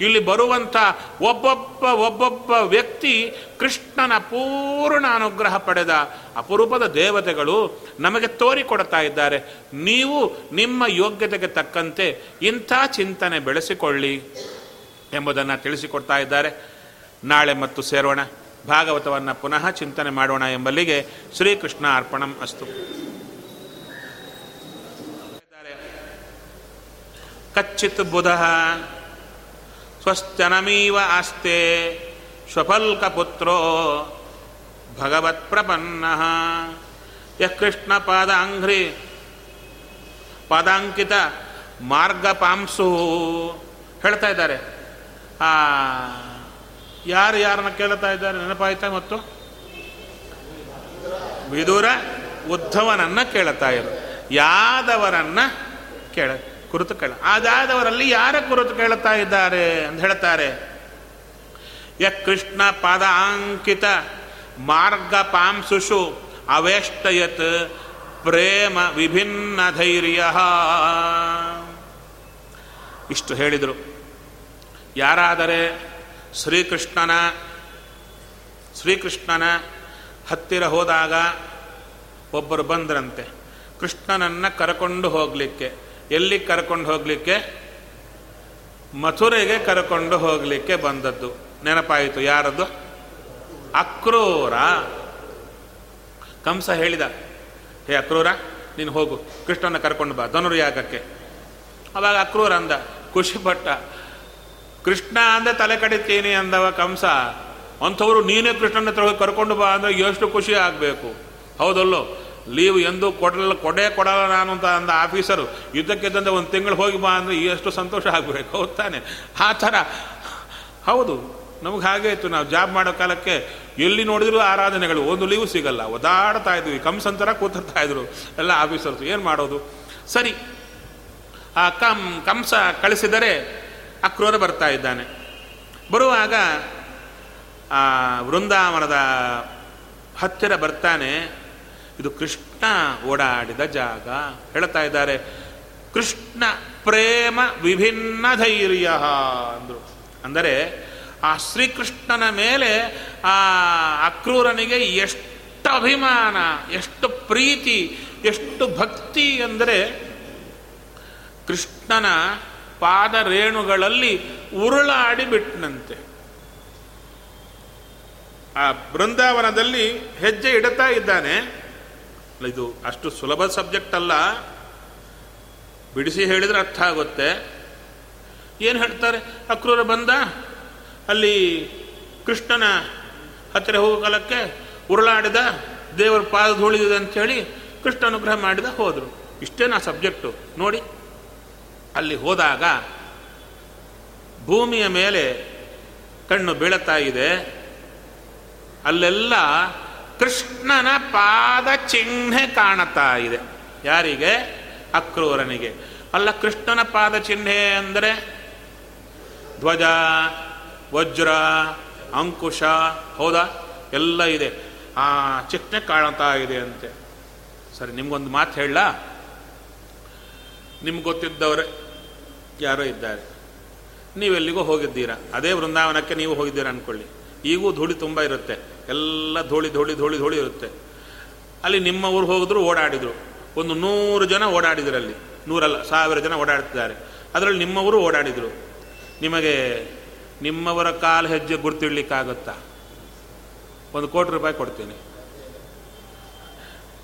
ಇಲ್ಲಿ ಬರುವಂಥ ಒಬ್ಬೊಬ್ಬ ಒಬ್ಬೊಬ್ಬ ವ್ಯಕ್ತಿ ಕೃಷ್ಣನ ಪೂರ್ಣ ಅನುಗ್ರಹ ಪಡೆದ ಅಪರೂಪದ ದೇವತೆಗಳು ನಮಗೆ ತೋರಿಕೊಡ್ತಾ ಇದ್ದಾರೆ. ನೀವು ನಿಮ್ಮ ಯೋಗ್ಯತೆಗೆ ತಕ್ಕಂತೆ ಇಂಥ ಚಿಂತನೆ ಬೆಳೆಸಿಕೊಳ್ಳಿ ಎಂಬುದನ್ನು ತಿಳಿಸಿಕೊಡ್ತಾ ಇದ್ದಾರೆ. ನಾಳೆ ಮತ್ತು ಸೇರೋಣ. ಭಾಗವತವನ್ನು ಪುನಃ ಚಿಂತನೆ ಮಾಡೋಣ ಎಂಬಲ್ಲಿಗೆ ಶ್ರೀಕೃಷ್ಣ ಅರ್ಪಣಂ ಅಸ್ತು. ಕಚ್ಚಿತ್ ಬುಧ. ಸ್ವಸ್ಥನಮೀವ ಆಸ್ತೆ ಸ್ವಫಲ್ಕಪುತ್ರೋ ಭಗವತ್ಪ್ರಪನ್ನ ಯಃ ಕೃಷ್ಣ ಪಾದಾಂಘ್ರಿ ಪಾದಾಂಕಿತ ಮಾರ್ಗಪಾಂಸು ಹೇಳ್ತಾ ಇದ್ದಾರೆ. ಆ, ಯಾರು ಯಾರನ್ನ ಕೇಳ್ತಾ ಇದ್ದಾರೆ ನೆನಪಾಯ್ತಾ ಮತ್ತು? ವಿದುರ ಉದ್ಧವನನ್ನ ಕೇಳ್ತಾ ಇರು. ಯಾದವರನ್ನ ಕೇಳ ಕುರಿತು ಕೇಳ. ಅದಾದವರಲ್ಲಿ ಯಾರ ಕುರಿತು ಕೇಳುತ್ತಾ ಇದ್ದಾರೆ ಅಂತ ಹೇಳ್ತಾರೆ. ಯ ಕೃಷ್ಣ ಪಾದಾಂಕಿತ ಮಾರ್ಗ ಪಾಂಸುಷು ಅವೇಷ್ಟಯತ್ ಪ್ರೇಮ ವಿಭಿನ್ನ ಧೈರ್ಯ. ಇಷ್ಟು ಹೇಳಿದರು. ಯಾರಾದರೆ ಶ್ರೀಕೃಷ್ಣನ ಶ್ರೀಕೃಷ್ಣನ ಹತ್ತಿರ ಹೋದಾಗ ಒಬ್ಬರು ಬಂದ್ರಂತೆ. ಕೃಷ್ಣನನ್ನು ಕರಕೊಂಡು ಹೋಗಲಿಕ್ಕೆ. ಎಲ್ಲಿ ಕರ್ಕೊಂಡು ಹೋಗಲಿಕ್ಕೆ? ಮಥುರೆಗೆ ಕರ್ಕೊಂಡು ಹೋಗಲಿಕ್ಕೆ ಬಂದದ್ದು. ನೆನಪಾಯಿತು ಯಾರದ್ದು ಅಕ್ರೂರ. ಕಂಸ ಹೇಳಿದ, ಹೇ ಅಕ್ರೂರ, ನೀನು ಹೋಗು. ಕೃಷ್ಣನ ಕರ್ಕೊಂಡು ಬಾ ಧನುರ್ಯಾಗಕ್ಕೆ ಅವಾಗ ಅಕ್ರೂರ ಅಂದ ಖುಷಿಪಟ್ಟ ಕೃಷ್ಣ ಅಂದ್ರೆ ತಲೆ ಕಡಿತೀನಿ ಅಂದವ ಕಂಸ. ಅಂಥವ್ರು ನೀನೇ ಕೃಷ್ಣನ ಹತ್ರ ಕರ್ಕೊಂಡು ಬಾ ಅಂದ್ರೆ ಎಷ್ಟು ಖುಷಿ ಆಗಬೇಕು. ಹೌದಲ್ಲೋ? ಲೀವ್ ಎಂದು ಕೊಡಲ್ಲ ಕೊಡೇ ಕೊಡಲ್ಲ ನಾನು ಅಂತ ಅಂದ ಆಫೀಸರು. ಯುದ್ಧಕ್ಕಿದ್ದಂತೆ ಒಂದು ತಿಂಗಳು ಹೋಗಿ ಬಾ ಅಂದರೆ ಎಷ್ಟು ಸಂತೋಷ ಆಗಬೇಕು. ಹೋಗ್ತಾನೆ ತಾನೆ ಆ ಥರ. ಹೌದು. ನಮಗೆ ಹಾಗೆ ಇತ್ತು ನಾವು ಜಾಬ್ ಮಾಡೋ ಕಾಲಕ್ಕೆ ಎಲ್ಲಿ ನೋಡಿದ್ರು ಆರಾಧನೆಗಳು. ಒಂದು ಲೀವ್ ಸಿಗಲ್ಲ. ಒದಾಡ್ತಾ ಇದ್ವಿ. ಕಂಸಂತರ ಕೂತಿರ್ತಾ ಇದ್ರು. ಎಲ್ಲ ಆಫೀಸರ್ಸ್. ಏನು ಮಾಡೋದು? ಸರಿ. ಆ ಕಂ ಕಂಸ ಕಳಿಸಿದರೆ ಅಕ್ರೂರ ಬರ್ತಾ ಇದ್ದಾನೆ. ಬರುವಾಗ ಆ ವೃಂದಾವನದ ಹತ್ತಿರ ಬರ್ತಾನೆ. ಇದು ಕೃಷ್ಣ ಓಡಾಡಿದ ಜಾಗ. ಹೇಳ್ತಾ ಇದ್ದಾರೆ, ಕೃಷ್ಣ ಪ್ರೇಮ ವಿಭಿನ್ನ ಧೈರ್ಯ ಅಂದರು. ಅಂದರೆ ಆ ಶ್ರೀಕೃಷ್ಣನ ಮೇಲೆ ಆ ಅಕ್ರೂರನಿಗೆ ಎಷ್ಟು ಅಭಿಮಾನ, ಎಷ್ಟು ಪ್ರೀತಿ, ಎಷ್ಟು ಭಕ್ತಿ ಅಂದರೆ ಕೃಷ್ಣನ ಪಾದ ರೇಣುಗಳಲ್ಲಿ ಉರುಳಾಡಿ ಬಿಟ್ಟನಂತೆ ಆ ಬೃಂದಾವನದಲ್ಲಿ ಹೆಜ್ಜೆ ಇಡುತ್ತಾ ಇದ್ದಾನೆ. ಇದು ಅಷ್ಟು ಸುಲಭ ಸಬ್ಜೆಕ್ಟ್ ಅಲ್ಲ. ಬಿಡಿಸಿ ಹೇಳಿದ್ರೆ ಅರ್ಥ ಆಗುತ್ತೆ. ಏನು ಹೇಳ್ತಾರೆ? ಅಕ್ರೂರ ಬಂದ? ಅಲ್ಲಿ ಕೃಷ್ಣನ ಹತ್ತಿರ ಹೋಗೋ ಕಾಲಕ್ಕೆ ಉರುಳಾಡಿದ, ದೇವರ ಪಾದ ಧೂಳಿದಿದೆ ಅಂಥೇಳಿ ಕೃಷ್ಣ ಅನುಗ್ರಹ ಮಾಡಿದ ಹೋದರು. ಇಷ್ಟೇ ನಾ ಸಬ್ಜೆಕ್ಟು? ನೋಡಿ. ಅಲ್ಲಿ ಹೋದಾಗ ಭೂಮಿಯ ಮೇಲೆ ಕಣ್ಣು ಬೀಳುತ್ತಾ ಇದೆ. ಅಲ್ಲೆಲ್ಲ ಕೃಷ್ಣನ ಪಾದ ಚಿಹ್ನೆ ಕಾಣುತ್ತಾ ಇದೆ. ಯಾರಿಗೆ? ಅಕ್ರೂರನಿಗೆ. ಅಲ್ಲ, ಕೃಷ್ಣನ ಪಾದ ಚಿಹ್ನೆ ಅಂದರೆ ಧ್ವಜ, ವಜ್ರ, ಅಂಕುಶ, ಹೌದಾ? ಎಲ್ಲ ಇದೆ. ಆ ಚಿಹ್ನೆ ಕಾಣತಾ ಇದೆ ಅಂತೆ. ಸರಿ, ನಿಮ್ಗೊಂದು ಮಾತು ಹೇಳ. ನಿಮ್ಗೆ ಗೊತ್ತಿದ್ದವರೇ ಯಾರೋ ಇದ್ದಾರೆ. ನೀವೆಲ್ಲಿಗೋ ಹೋಗಿದ್ದೀರಾ. ಅದೇ ವೃಂದಾವನಕ್ಕೆ ನೀವು ಹೋಗಿದ್ದೀರಾ ಅಂದ್ಕೊಳ್ಳಿ. ಈಗೂ ಧೂಳಿ ತುಂಬ ಇರುತ್ತೆ. ಎಲ್ಲ ಧೂಳಿ ಧೂಳಿ ಧೂಳಿ ಧೂಳಿ ಇರುತ್ತೆ. ಅಲ್ಲಿ ನಿಮ್ಮ ಊರು ಹೋಗಿದ್ರು ಓಡಾಡಿದರು. ಒಂದು ನೂರು ಜನ ಓಡಾಡಿದ್ರು ಅಲ್ಲಿ. ನೂರಲ್ಲ, ಸಾವಿರ ಜನ ಓಡಾಡ್ತಿದ್ದಾರೆ. ಅದರಲ್ಲಿ ನಿಮ್ಮವರು ಓಡಾಡಿದರು. ನಿಮಗೆ ನಿಮ್ಮವರ ಕಾಲು ಹೆಜ್ಜೆ ಗುರ್ತಿಡ್ಲಿಕ್ಕಾಗುತ್ತಾ? ಒಂದು ಕೋಟಿ ರೂಪಾಯಿ ಕೊಡ್ತೀನಿ.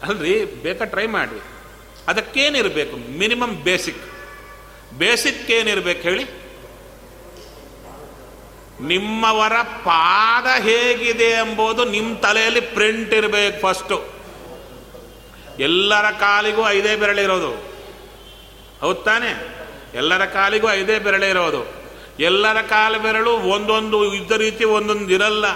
ಅಲ್ರಿ, ಬೇಕಾ ಟ್ರೈ ಮಾಡಿ ಅದಕ್ಕೇನಿರಬೇಕು? ಮಿನಿಮಮ್ ಬೇಸಿಕ್ ಬೇಸಿಕ್ ಏನಿರಬೇಕು ಹೇಳಿ? ನಿಮ್ಮವರ ಪಾದ ಹೇಗಿದೆ ಎಂಬುದು ನಿಮ್ಮ ತಲೆಯಲ್ಲಿ ಪ್ರಿಂಟ್ ಇರಬೇಕು ಫಸ್ಟು ಎಲ್ಲರ ಕಾಲಿಗೂ ಐದೇ ಬೆರಳಿರೋದು ಹೌದು ತಾನೆ? ಎಲ್ಲರ ಕಾಲಿಗೂ ಐದೇ ಬೆರಳಿರೋದು ಎಲ್ಲರ ಕಾಲು ಬೆರಳು ಒಂದೊಂದು ಇದ್ದ ರೀತಿ ಒಂದೊಂದು ಇರಲ್ಲ.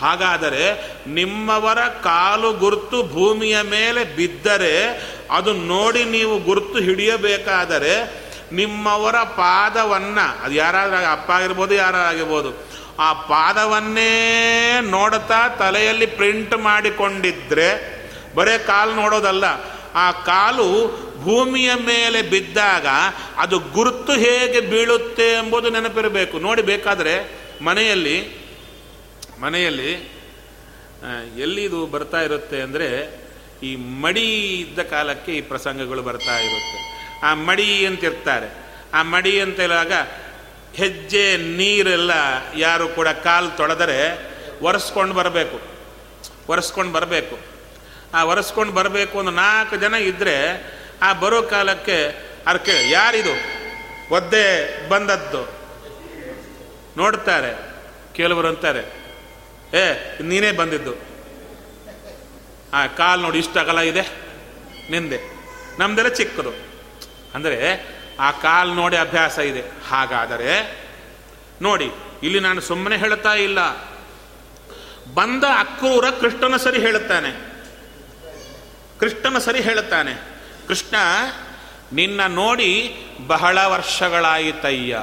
ಹಾಗಾದರೆ ನಿಮ್ಮವರ ಕಾಲು ಗುರುತು ಭೂಮಿಯ ಮೇಲೆ ಬಿದ್ದರೆ ಅದು ನೋಡಿ ನೀವು ಗುರುತು ಹಿಡಿಯಬೇಕಾದರೆ ನಿಮ್ಮವರ ಪಾದವನ್ನು, ಅದು ಯಾರಾದ್ರೂ ಅಪ್ಪ ಆಗಿರ್ಬೋದು ಯಾರಾಗಿರ್ಬೋದು ಆ ಪಾದವನ್ನೇ ನೋಡುತ್ತಾ ತಲೆಯಲ್ಲಿ ಪ್ರಿಂಟ್ ಮಾಡಿಕೊಂಡಿದ್ರೆ, ಬರೇ ಕಾಲು ನೋಡೋದಲ್ಲ, ಆ ಕಾಲು ಭೂಮಿಯ ಮೇಲೆ ಬಿದ್ದಾಗ ಅದು ಗುರುತು ಹೇಗೆ ಬೀಳುತ್ತೆ ಎಂಬುದು ನೆನಪಿರಬೇಕು. ನೋಡಿ, ಬೇಕಾದರೆ ಮನೆಯಲ್ಲಿ ಮನೆಯಲ್ಲಿ ಎಲ್ಲಿ ಇದು ಬರ್ತಾ ಇರುತ್ತೆ ಅಂದರೆ, ಈ ಮಡಿ ಇದ್ದ ಕಾಲಕ್ಕೆ ಈ ಪ್ರಸಂಗಗಳು ಬರ್ತಾ ಇರುತ್ತೆ. ಆ ಮಡಿ ಅಂತ ಇರ್ತಾರೆ ಆ ಮಡಿ ಅಂತ ಇರುವಾಗ ಹೆಜ್ಜೆ, ನೀರೆಲ್ಲ ಯಾರು ಕೂಡ ಕಾಲು ತೊಳೆದರೆ ಒರೆಸ್ಕೊಂಡು ಬರಬೇಕು. ಒರೆಸ್ಕೊಂಡು ಬರಬೇಕು. ಆ ಒರೆಸ್ಕೊಂಡು ಬರಬೇಕು ಒಂದು ನಾಲ್ಕು ಜನ ಇದ್ದರೆ ಆ ಬರೋ ಕಾಲಕ್ಕೆ ಅರ್ಕೆ, ಯಾರಿದು? ಒದ್ದೆ ಬಂದದ್ದು. ನೋಡ್ತಾರೆ. ಕೆಲವರು ಅಂತಾರೆ, ಏ, ನೀನೇ ಬಂದಿದ್ದು. ಆ ಕಾಲು ನೋಡಿ ಇಷ್ಟು ಅಗಲ ಇದೆ? ನಿಂದೆ. ನಮ್ದೆಲ್ಲ ಚಿಕ್ಕದು. ಅಂದರೆ ಆ ಕಾಲು ನೋಡಿ ಅಭ್ಯಾಸ ಇದೆ. ಹಾಗಾದರೆ ನೋಡಿ, ಇಲ್ಲಿ ನಾನು ಸುಮ್ಮನೆ ಹೇಳ್ತಾ ಇಲ್ಲ. ಬಂದ ಅಕ್ರೂರ ಕೃಷ್ಣನ ಸರಿ ಹೇಳುತ್ತಾನೆ. ಕೃಷ್ಣನ ಸರಿ ಹೇಳುತ್ತಾನೆ. ಕೃಷ್ಣ, ನಿನ್ನ ನೋಡಿ ಬಹಳ ವರ್ಷಗಳಾಯಿತಯ್ಯ.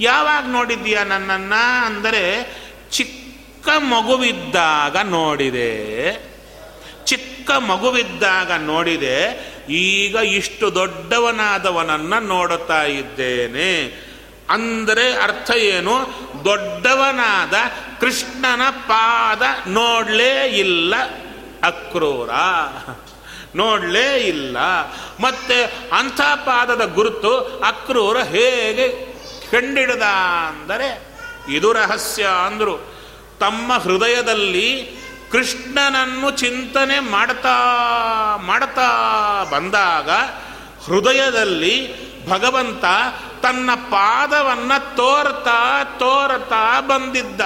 ಯಾವಾಗ ನೋಡಿದ್ದೀಯ ನನ್ನನ್ನ? ಅಂದರೆ ಚಿಕ್ಕ ಮಗುವಿದ್ದಾಗ ನೋಡಿದೆ. ಚಿಕ್ಕ ಮಗುವಿದ್ದಾಗ ನೋಡಿದೆ. ಈಗ ಇಷ್ಟು ದೊಡ್ಡವನಾದವನನ್ನು ನೋಡುತ್ತಾ ಇದ್ದೇನೆ. ಅಂದರೆ ಅರ್ಥ ಏನು? ದೊಡ್ಡವನಾದ ಕೃಷ್ಣನ ಪಾದ ನೋಡಲೇ ಇಲ್ಲ ಅಕ್ರೂರ. ನೋಡಲೇ ಇಲ್ಲ. ಮತ್ತೆ ಅಂಥ ಪಾದದ ಗುರುತು ಅಕ್ರೂರ ಹೇಗೆ ಕಂಡಿಡದ ಅಂದರೆ, ಇದು ರಹಸ್ಯ ಅಂದರು. ತಮ್ಮ ಹೃದಯದಲ್ಲಿ ಕೃಷ್ಣನನ್ನು ಚಿಂತನೆ ಮಾಡ್ತಾ ಮಾಡ್ತಾ ಬಂದಾಗ ಹೃದಯದಲ್ಲಿ ಭಗವಂತ ತನ್ನ ಪಾದವನ್ನು ತೋರ್ತಾ ತೋರ್ತಾ ಬಂದಿದ್ದ.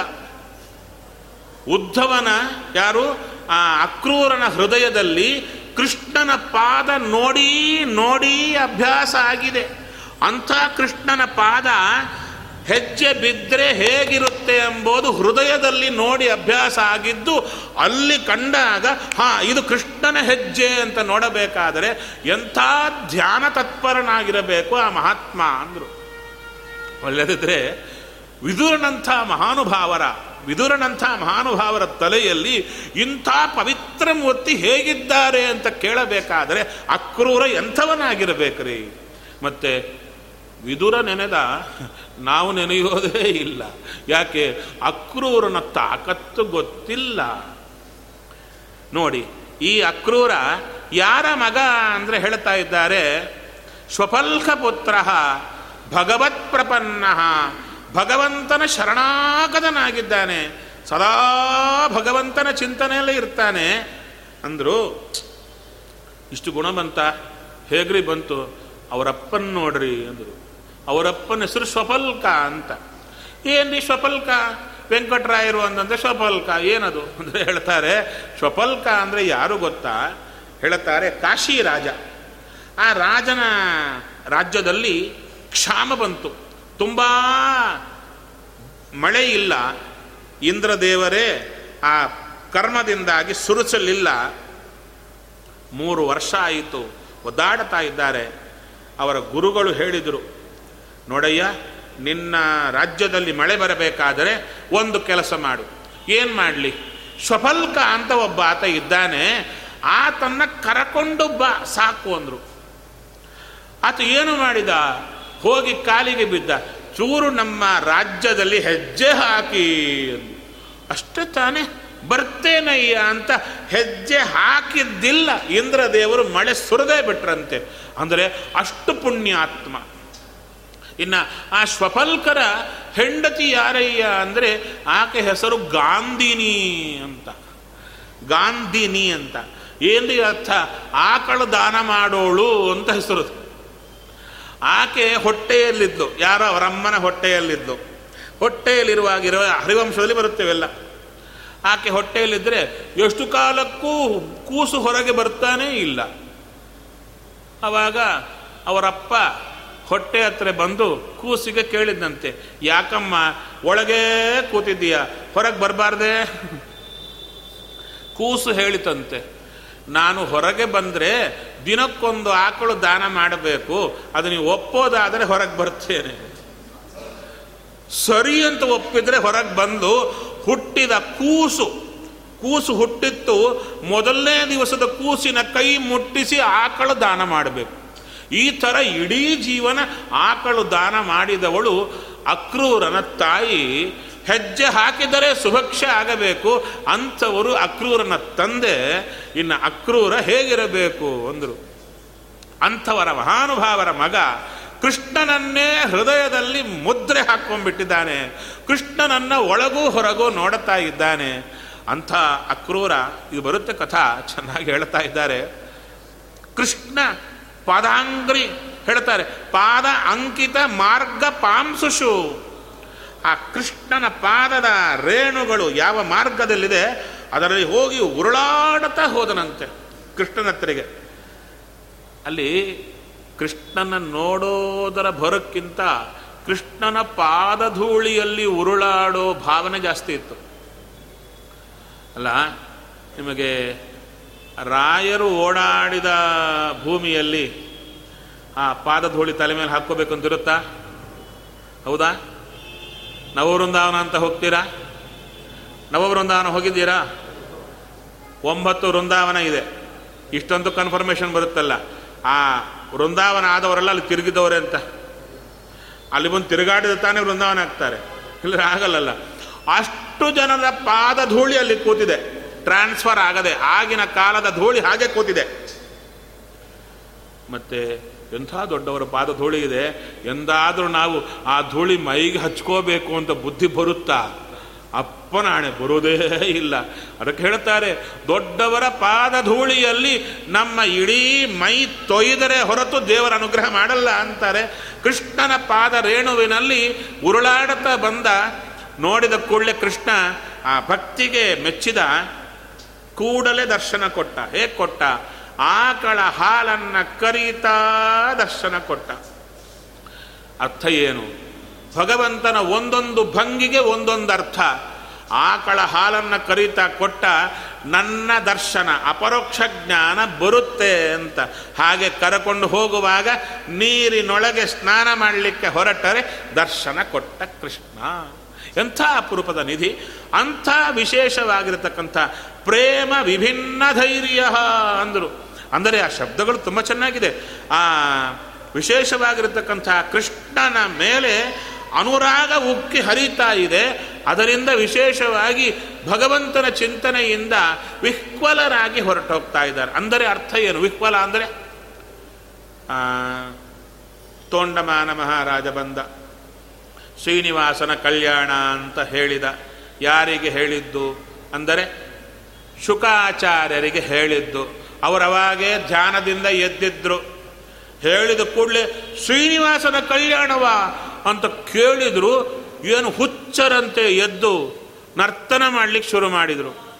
ಉದ್ಧವನ ಯಾರು? ಆ ಅಕ್ರೂರನ ಹೃದಯದಲ್ಲಿ ಕೃಷ್ಣನ ಪಾದ ನೋಡಿ ನೋಡಿ ಅಭ್ಯಾಸ ಆಗಿದೆ. ಅಂಥ ಕೃಷ್ಣನ ಪಾದ ಹೆಜ್ಜೆ ಬಿದ್ದರೆ ಹೇಗಿರುತ್ತೆ ಎಂಬುದು ಹೃದಯದಲ್ಲಿ ನೋಡಿ ಅಭ್ಯಾಸ ಆಗಿದ್ದು ಅಲ್ಲಿ ಕಂಡಾಗ, ಹಾ, ಇದು ಕೃಷ್ಣನ ಹೆಜ್ಜೆ ಅಂತ ನೋಡಬೇಕಾದರೆ ಎಂಥ ಧ್ಯಾನ ತತ್ಪರನಾಗಿರಬೇಕು ಆ ಮಹಾತ್ಮ ಅಂದರು. ಒಳ್ಳೆದಿದ್ರೆ ವಿದುರನಂಥ ಮಹಾನುಭಾವರ ವಿದುರನಂಥ ಮಹಾನುಭಾವರ ತಲೆಯಲ್ಲಿ ಇಂಥ ಪವಿತ್ರ ಮೂರ್ತಿ ಹೇಗಿದ್ದಾರೆ ಅಂತ ಕೇಳಬೇಕಾದರೆ ಅಕ್ರೂರ ಎಂಥವನಾಗಿರಬೇಕ್ರಿ. ಮತ್ತೆ ವಿದುರ ನೆನೆದ ನಾವು ನೆನೆಯೋದೇ ಇಲ್ಲ. ಯಾಕೆ? ಅಕ್ರೂರನ ತಾಕತ್ತು ಗೊತ್ತಿಲ್ಲ. ನೋಡಿ, ಈ ಅಕ್ರೂರ ಯಾರ ಮಗ ಅಂದರೆ ಹೇಳ್ತಾ ಇದ್ದಾರೆ ಸ್ವಫಲ್ಕ ಪುತ್ರ ಭಗವತ್ ಪ್ರಪನ್ನ, ಭಗವಂತನ ಶರಣಾಗತನಾಗಿದ್ದಾನೆ, ಸದಾ ಭಗವಂತನ ಚಿಂತನೆಯಲ್ಲೇ ಇರ್ತಾನೆ. ಅಂದರು, ಇಷ್ಟು ಗುಣ ಬಂತ ಹೇಗ್ರಿ ಬಂತು? ಅವರಪ್ಪನ್ ನೋಡ್ರಿ ಅಂದರು. ಅವರಪ್ಪನ ಹೆಸರು ಸ್ವಪಲ್ಕ ಅಂತ. ಏನ್ರಿ ಸ್ವಪಲ್ಕ? ವೆಂಕಟರಾಯರು ಅಂತಂದ್ರೆ ಸ್ವಪಲ್ಕ. ಏನದು? ಅಂದರೆ ಹೇಳ್ತಾರೆ, ಸ್ವಪಲ್ಕ ಅಂದರೆ ಯಾರು ಗೊತ್ತಾ? ಹೇಳ್ತಾರೆ ಕಾಶಿ ರಾಜ ಆ ರಾಜನ ರಾಜ್ಯದಲ್ಲಿ ಕ್ಷಾಮ ಬಂತು. ತುಂಬ ಮಳೆ ಇಲ್ಲ. ಇಂದ್ರದೇವರೇ ಆ ಕರ್ಮದಿಂದಾಗಿ ಸುರಿಸಲಿಲ್ಲ. ಮೂರು ವರ್ಷ ಆಯಿತು. ಒದ್ದಾಡ್ತಾ ಇದ್ದಾರೆ. ಅವರ ಗುರುಗಳು ಹೇಳಿದರು ನೋಡಯ್ಯ, ನಿನ್ನ ರಾಜ್ಯದಲ್ಲಿ ಮಳೆ ಬರಬೇಕಾದರೆ ಒಂದು ಕೆಲಸ ಮಾಡು. ಏನು ಮಾಡಲಿ? ಸ್ವಫಲ್ಕ ಅಂತ ಒಬ್ಬ ಆತ ಇದ್ದಾನೆ. ಆತನ್ನ ಕರಕೊಂಡು ಬಾ, ಸಾಕು ಅಂದರು. ಆತ ಏನು ಮಾಡಿದ? ಹೋಗಿ ಕಾಲಿಗೆ ಬಿದ್ದ. ಚೂರು ನಮ್ಮ ರಾಜ್ಯದಲ್ಲಿ ಹೆಜ್ಜೆ ಹಾಕಿ. ಅಷ್ಟೇ ತಾನೇ, ಬರ್ತೇನಯ್ಯ ಅಂತ ಹೆಜ್ಜೆ ಹಾಕಿದ್ದಿಲ್ಲ. ಇಂದ್ರದೇವರು ಮಳೆ ಸುರದೇ ಬಿಟ್ರಂತೆ. ಅಂದರೆ ಅಷ್ಟು ಪುಣ್ಯಾತ್ಮ. ಇನ್ನು ಆ ಸ್ವಪಲ್ಕರ ಹೆಂಡತಿ ಯಾರಯ್ಯ ಅಂದರೆ ಆಕೆ ಹೆಸರು ಗಾಂಧಿನಿ ಅಂತ. ಗಾಂಧಿನಿ ಅಂತ. ಏನು ಅರ್ಥ? ಆಕಳು ದಾನ ಮಾಡೋಳು ಅಂತ ಹೆಸರು. ಆಕೆ ಹೊಟ್ಟೆಯಲ್ಲಿದ್ದು ಯಾರೋ ಅವರಮ್ಮನ ಹೊಟ್ಟೆಯಲ್ಲಿದ್ದು ಹೊಟ್ಟೆಯಲ್ಲಿರುವಾಗಿರುವ ಹರಿವಂಶದಲ್ಲಿ ಬರುತ್ತೇವೆಲ್ಲ. ಆಕೆ ಹೊಟ್ಟೆಯಲ್ಲಿದ್ದರೆ ಎಷ್ಟು ಕಾಲಕ್ಕೂ ಕೂಸು ಹೊರಗೆ ಬರ್ತಾನೇ ಇಲ್ಲ. ಆವಾಗ ಅವರಪ್ಪ ಹೊಟ್ಟೆ ಹತ್ರ ಬಂದು ಕೂಸಿಗೆ ಕೇಳಿದ್ದಂತೆ ಯಾಕಮ್ಮ, ಒಳಗೆ ಕೂತಿದ್ದೀಯ? ಹೊರಗೆ ಬರಬಾರ್ದೆ? ಕೂಸು ಹೇಳಿತಂತೆ. ನಾನು ಹೊರಗೆ ಬಂದರೆ ದಿನಕ್ಕೊಂದು ಆಕಳು ದಾನ ಮಾಡಬೇಕು. ಅದು ನೀವು ಒಪ್ಪೋದಾದರೆ ಹೊರಗೆ ಬರ್ತೇನೆ. ಸರಿ ಅಂತ ಒಪ್ಪಿದ್ರೆ ಹೊರಗೆ ಬಂದು ಹುಟ್ಟಿದ ಕೂಸು. ಕೂಸು ಹುಟ್ಟಿತ್ತು. ಮೊದಲನೇ ದಿವಸದ ಕೂಸಿನ ಕೈ ಮುಟ್ಟಿಸಿ ಆಕಳು ದಾನ ಮಾಡಬೇಕು. ಈ ಥರ ಇಡೀ ಜೀವನ ಆಕಳು ದಾನ ಮಾಡಿದವಳು ಅಕ್ರೂರನ ತಾಯಿ. ಹೆಜ್ಜೆ ಹಾಕಿದರೆ ಸುಭಕ್ಷ ಆಗಬೇಕು. ಅಂಥವರು ಅಕ್ರೂರನ ತಂದೆ. ಇನ್ನು ಅಕ್ರೂರ ಹೇಗಿರಬೇಕು ಅಂದರು. ಅಂಥವರ ಮಹಾನುಭಾವರ ಮಗ ಕೃಷ್ಣನನ್ನೇ ಹೃದಯದಲ್ಲಿ ಮುದ್ರೆ ಹಾಕ್ಕೊಂಡ್ಬಿಟ್ಟಿದ್ದಾನೆ. ಕೃಷ್ಣನನ್ನ ಒಳಗೂ ಹೊರಗೂ ನೋಡುತ್ತಾ ಇದ್ದಾನೆ. ಅಂಥ ಅಕ್ರೂರ, ಇದು ಬರುತ್ತೆ ಕಥಾ, ಚೆನ್ನಾಗಿ ಹೇಳ್ತಾ ಇದ್ದಾರೆ. ಕೃಷ್ಣ ಪಾದಾಂಗ್ರಿ ಹೇಳ್ತಾರೆ. ಪಾದ ಅಂಕಿತ ಮಾರ್ಗ ಪಾಂಸುಷು. ಆ ಕೃಷ್ಣನ ಪಾದದ ರೇಣುಗಳು ಯಾವ ಮಾರ್ಗದಲ್ಲಿದೆ, ಅದರಲ್ಲಿ ಹೋಗಿ ಉರುಳಾಡುತ್ತಾ ಹೋದನಂತೆ ಕೃಷ್ಣನ ಹತ್ತಿರಿಗೆ ಅಲ್ಲಿ ಕೃಷ್ಣನ ನೋಡೋದರ ಭರಕ್ಕಿಂತ ಕೃಷ್ಣನ ಪಾದಧೂಳಿಯಲ್ಲಿ ಉರುಳಾಡೋ ಭಾವನೆ ಜಾಸ್ತಿ ಇತ್ತು. ಅಲ್ಲ, ನಿಮಗೆ ರಾಯರು ಓಡಾಡಿದ ಭೂಮಿಯಲ್ಲಿ ಆ ಪಾದಧೂಳಿ ತಲೆ ಮೇಲೆ ಹಾಕ್ಕೋಬೇಕು ಅಂತಿರುತ್ತಾ ಹೌದಾ? ನವವೃಂದಾವನ ಅಂತ ಹೋಗ್ತೀರಾ? ನವವೃಂದಾವನ ಹೋಗಿದ್ದೀರಾ? ಒಂಬತ್ತು ವೃಂದಾವನ ಇದೆ. ಇಷ್ಟೊಂದು ಕನ್ಫರ್ಮೇಷನ್ ಬರುತ್ತಲ್ಲ. ಆ ವೃಂದಾವನ ಆದವರೆಲ್ಲ ಅಲ್ಲಿ ತಿರುಗಿದವರೇ ಅಂತ. ಅಲ್ಲಿ ಬಂದು ತಿರುಗಾಡಿದ ತಾನೇ ವೃಂದಾವನ ಆಗ್ತಾರೆ. ಇಲ್ಲ, ಆಗಲ್ಲಲ್ಲ. ಅಷ್ಟು ಜನರ ಪಾದ ಧೂಳಿ ಅಲ್ಲಿ ಕೂತಿದೆ. ಟ್ರಾನ್ಸ್ಫರ್ ಆಗದೆ, ಆಗಿನ ಕಾಲದ ಧೂಳಿ ಹಾಗೆ ಕೂತಿದೆ. ಮತ್ತೆ ಎಂಥ ದೊಡ್ಡವರ ಪಾದ ಧೂಳಿ ಇದೆ? ಎಂದಾದರೂ ನಾವು ಆ ಧೂಳಿ ಮೈಗೆ ಹಚ್ಕೋಬೇಕು ಅಂತ ಬುದ್ಧಿ ಬರುತ್ತಾ? ಅಪ್ಪನಾಣೆ ಬರೋದೇ ಇಲ್ಲ. ಅದಕ್ಕೆ ಹೇಳ್ತಾರೆ ದೊಡ್ಡವರ ಪಾದ ಧೂಳಿಯಲ್ಲಿ ನಮ್ಮ ಇಡೀ ಮೈ ತೊಯ್ದರೆ ಹೊರತು ದೇವರ ಅನುಗ್ರಹ ಮಾಡಲ್ಲ ಅಂತಾರೆ. ಕೃಷ್ಣನ ಪಾದ ರೇಣುವಿನಲ್ಲಿ ಉರುಳಾಡುತ್ತಾ ಬಂದ, ನೋಡಿದ ಕೂಡಲೇ ಕೃಷ್ಣ ಆ ಭಕ್ತಿಗೆ ಮೆಚ್ಚಿದ ಕೂಡಲೇ ದರ್ಶನ ಕೊಟ್ಟ. ಹೇಗೆ ಕೊಟ್ಟ? ಆಕಳ ಹಾಲನ್ನು ಕರೀತಾ ದರ್ಶನ ಕೊಟ್ಟ. ಅರ್ಥ ಏನು? ಭಗವಂತನ ಒಂದೊಂದು ಭಂಗಿಗೆ ಒಂದೊಂದು ಅರ್ಥ. ಆಕಳ ಹಾಲನ್ನು ಕರೀತಾ ಕೊಟ್ಟ ನನ್ನ ದರ್ಶನ, ಅಪರೋಕ್ಷ ಜ್ಞಾನ ಬರುತ್ತೆ ಅಂತ. ಹಾಗೆ ಕರಕೊಂಡು ಹೋಗುವಾಗ ನೀರಿನೊಳಗೆ ಸ್ನಾನ ಮಾಡಲಿಕ್ಕೆ ಹೊರಟರೆ ದರ್ಶನ ಕೊಟ್ಟ ಕೃಷ್ಣ. ಎಂಥ ಅಪರೂಪದ ನಿಧಿ? ಅಂಥ ವಿಶೇಷವಾಗಿರತಕ್ಕಂಥ ಪ್ರೇಮ ವಿಭಿನ್ನ ಧೈರ್ಯ ಅಂದರು. ಅಂದರೆ ಆ ಶಬ್ದಗಳು ತುಂಬ ಚೆನ್ನಾಗಿದೆ. ಆ ವಿಶೇಷವಾಗಿರತಕ್ಕಂಥ ಕೃಷ್ಣನ ಮೇಲೆ ಅನುರಾಗ ಉಕ್ಕಿ ಹರಿತಾ ಇದೆ. ಅದರಿಂದ ವಿಶೇಷವಾಗಿ ಭಗವಂತನ ಚಿಂತನೆಯಿಂದ ವಿಹ್ವಲರಾಗಿ ಹೊರಟೋಗ್ತಾ ಇದ್ದಾರೆ. ಅಂದರೆ ಅರ್ಥ ಏನು? ವಿಹ್ವಲ ಅಂದರೆ ತೋಂಡಮಾನ ಮಹಾರಾಜ ಬಂದ. ಶ್ರೀನಿವಾಸನ ಕಲ್ಯಾಣ ಅಂತ ಹೇಳಿದ. ಯಾರಿಗೆ ಹೇಳಿದ್ದು? ಅಂದರೆ ಶುಕಾಚಾರ್ಯರಿಗೆ ಹೇಳಿದ್ದು. ಅವರವಾಗೇ ಧ್ಯಾನದಿಂದ ಎದ್ದಿದ್ರು. ಹೇಳಿದ ಕೂಡಲೇ, ಶ್ರೀನಿವಾಸನ ಕಲ್ಯಾಣವ ಅಂತ ಕೇಳಿದರು. ಏನು ಹುಚ್ಚರಂತೆ ಎದ್ದು ನರ್ತನ ಮಾಡಲಿಕ್ಕೆ ಶುರು ಮಾಡಿದರು.